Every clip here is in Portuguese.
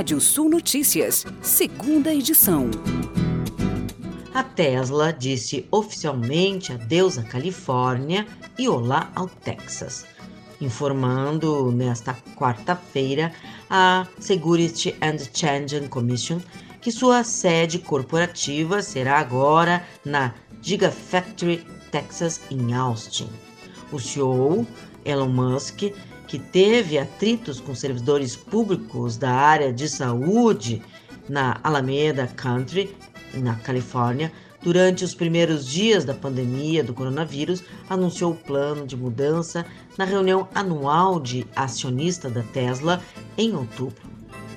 Rádio Sul Notícias, segunda edição. A Tesla disse oficialmente adeus à Califórnia e olá ao Texas, informando nesta quarta-feira a Security and Change Commission que sua sede corporativa será agora na Gigafactory Texas em Austin. O CEO Elon Musk que teve atritos com servidores públicos da área de saúde na Alameda Country, na Califórnia, durante os primeiros dias da pandemia do coronavírus, anunciou o plano de mudança na reunião anual de acionista da Tesla em outubro,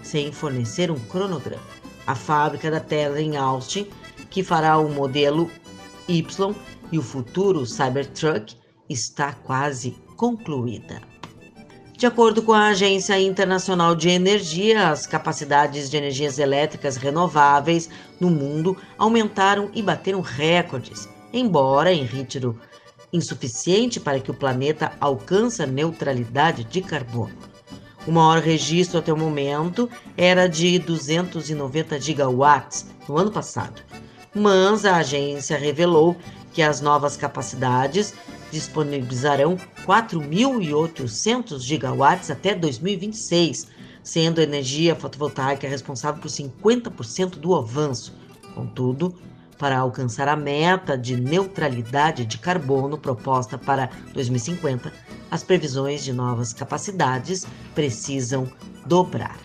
sem fornecer um cronograma. A fábrica da Tesla em Austin, que fará o modelo Y e o futuro Cybertruck, está quase concluída. De acordo com a Agência Internacional de Energia, as capacidades de energias elétricas renováveis no mundo aumentaram e bateram recordes, embora em ritmo insuficiente para que o planeta alcance a neutralidade de carbono. O maior registro até o momento era de 290 gigawatts no ano passado, mas a agência revelou que as novas capacidades disponibilizarão 4.800 gigawatts até 2026, sendo a energia fotovoltaica responsável por 50% do avanço. Contudo, para alcançar a meta de neutralidade de carbono proposta para 2050, as previsões de novas capacidades precisam dobrar.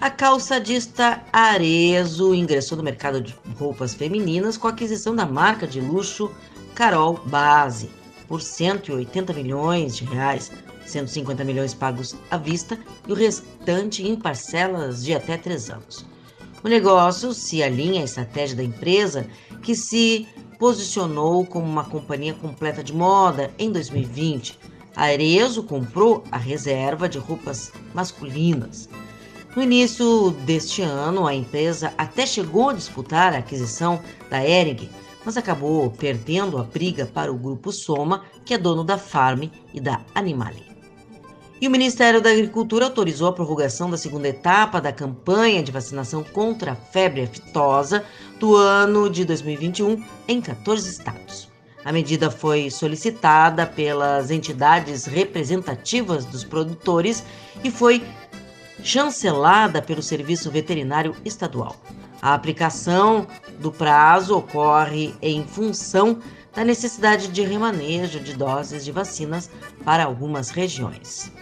A calçadista Arezo ingressou no mercado de roupas femininas com a aquisição da marca de luxo Carol Base por 180 milhões de reais, 150 milhões pagos à vista e o restante em parcelas de até três anos. O negócio se alinha à estratégia da empresa, que se posicionou como uma companhia completa de moda em 2020. A Arezo comprou a reserva de roupas masculinas. No início deste ano, a empresa até chegou a disputar a aquisição da Ering, mas acabou perdendo a briga para o grupo Soma, que é dono da Farm e da Animale. E o Ministério da Agricultura autorizou a prorrogação da segunda etapa da campanha de vacinação contra a febre aftosa do ano de 2021 em 14 estados. A medida foi solicitada pelas entidades representativas dos produtores e foi chancelada pelo Serviço Veterinário Estadual. A aplicação do prazo ocorre em função da necessidade de remanejo de doses de vacinas para algumas regiões.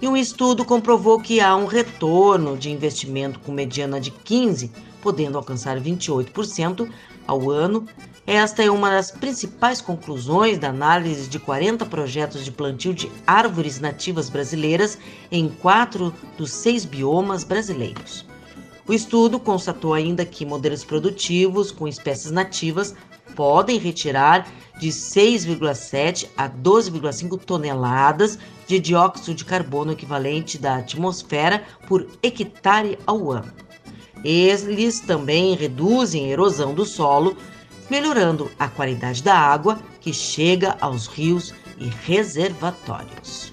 E um estudo comprovou que há um retorno de investimento com mediana de 15, podendo alcançar 28% ao ano. Esta é uma das principais conclusões da análise de 40 projetos de plantio de árvores nativas brasileiras em quatro dos seis biomas brasileiros. O estudo constatou ainda que modelos produtivos com espécies nativas podem retirar de 6,7 a 12,5 toneladas de dióxido de carbono equivalente da atmosfera por hectare ao ano. Eles também reduzem a erosão do solo, melhorando a qualidade da água que chega aos rios e reservatórios.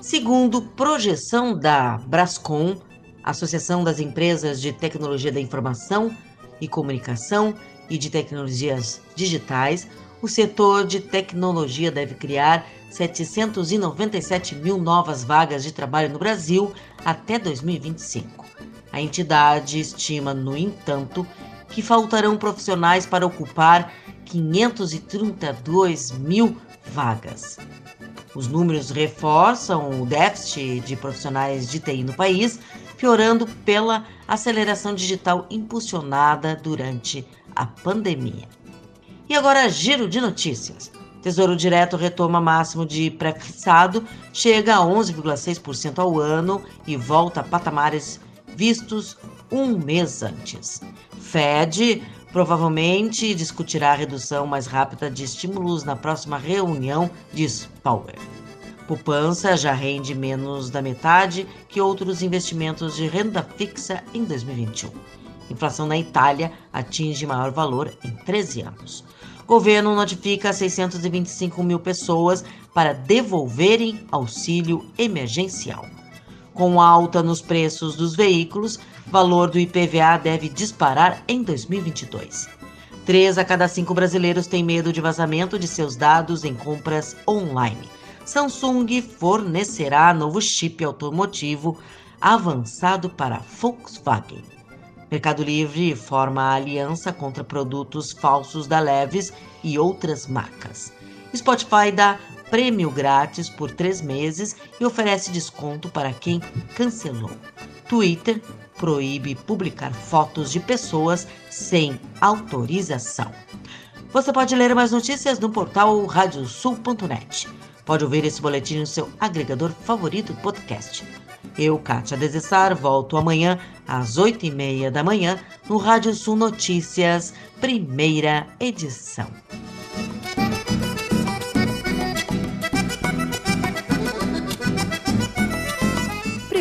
Segundo projeção da Brascom, Associação das Empresas de Tecnologia da Informação e Comunicação e de Tecnologias Digitais, o setor de tecnologia deve criar 797 mil novas vagas de trabalho no Brasil até 2025. A entidade estima, no entanto, que faltarão profissionais para ocupar 532 mil vagas. Os números reforçam o déficit de profissionais de TI no país, piorando pela aceleração digital impulsionada durante a pandemia. E agora, giro de notícias. Tesouro Direto retoma máximo de pré-fixado, chega a 11,6% ao ano e volta a patamares vistos um mês antes. Fed provavelmente discutirá a redução mais rápida de estímulos na próxima reunião, diz Powell. Poupança já rende menos da metade que outros investimentos de renda fixa em 2021. Inflação na Itália atinge maior valor em 13 anos. Governo notifica 625 mil pessoas para devolverem auxílio emergencial. Com alta nos preços dos veículos, valor do IPVA deve disparar em 2022. Três a cada cinco brasileiros têm medo de vazamento de seus dados em compras online. Samsung fornecerá novo chip automotivo avançado para Volkswagen. Mercado Livre forma aliança contra produtos falsos da Leves e outras marcas. Spotify dá prêmio grátis por três meses e oferece desconto para quem cancelou. Twitter proíbe publicar fotos de pessoas sem autorização. Você pode ler mais notícias no portal radiosul.net. Pode ouvir esse boletim no seu agregador favorito do podcast. Eu, Kátia Desessar, volto amanhã às oito e meia da manhã no Rádio Sul Notícias, primeira edição.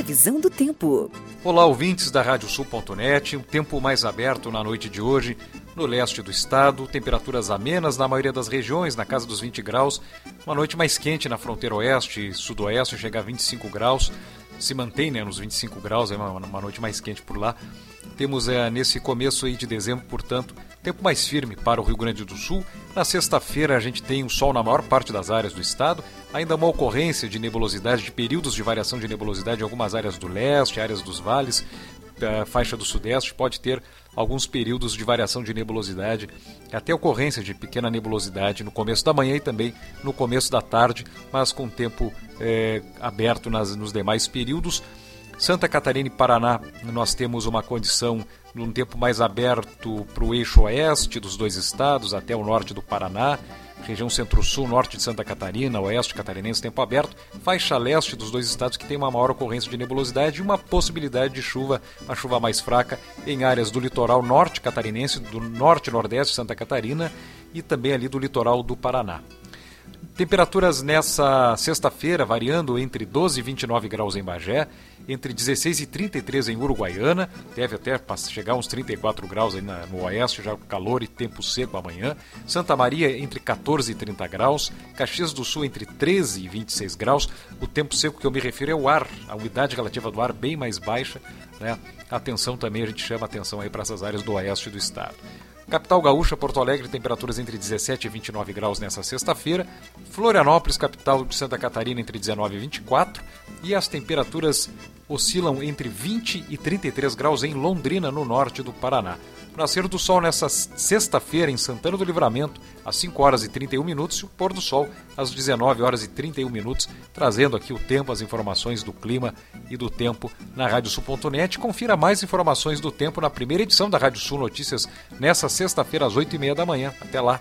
Previsão do tempo. Olá, ouvintes da Radiosul.net. Um tempo mais aberto na noite de hoje no leste do estado, temperaturas amenas na maioria das regiões, na casa dos 20 graus. Uma noite mais quente na fronteira oeste e sudoeste, chega a 25 graus. Se mantém né, nos 25 graus, é uma, uma noite mais quente por lá. Temos é, nesse começo aí de dezembro, portanto, tempo mais firme para o Rio Grande do Sul. Na sexta-feira a gente tem o sol na maior parte das áreas do estado, ainda uma ocorrência de nebulosidade, de períodos de variação de nebulosidade em algumas áreas do leste, áreas dos vales, a faixa do sudeste pode ter alguns períodos de variação de nebulosidade, até ocorrência de pequena nebulosidade no começo da manhã e também no começo da tarde, mas com tempo é, aberto nas, nos demais períodos. Santa Catarina e Paraná, nós temos uma condição num tempo mais aberto para o eixo oeste dos dois estados, até o norte do Paraná, região centro-sul, norte de Santa Catarina, oeste catarinense, tempo aberto, faixa leste dos dois estados que tem uma maior ocorrência de nebulosidade e uma possibilidade de chuva, uma chuva mais fraca em áreas do litoral norte catarinense, do norte nordeste de Santa Catarina e também ali do litoral do Paraná. Temperaturas nessa sexta-feira variando entre 12 e 29 graus em Bagé, entre 16 e 33 em Uruguaiana, deve até chegar uns 34 graus aí no oeste, já calor e tempo seco amanhã. Santa Maria entre 14 e 30 graus, Caxias do Sul entre 13 e 26 graus. O tempo seco que eu me refiro é o ar, a umidade relativa do ar bem mais baixa, né? Atenção também, a gente chama atenção aí para essas áreas do oeste do estado. Capital Gaúcha, Porto Alegre, temperaturas entre 17 e 29 graus nessa sexta-feira. Florianópolis, capital de Santa Catarina, entre 19 e 24. E as temperaturas oscilam entre 20 e 33 graus em Londrina, no norte do Paraná. O nascer do sol nessa sexta-feira em Santana do Livramento, às 5 horas e 31 minutos, e o pôr do sol às 19 horas e 31 minutos, trazendo aqui o tempo, as informações do clima e do tempo na Radiosul.net. Confira mais informações do tempo na primeira edição da Rádio Sul Notícias nessa sexta-feira às 8 e meia da manhã. Até lá!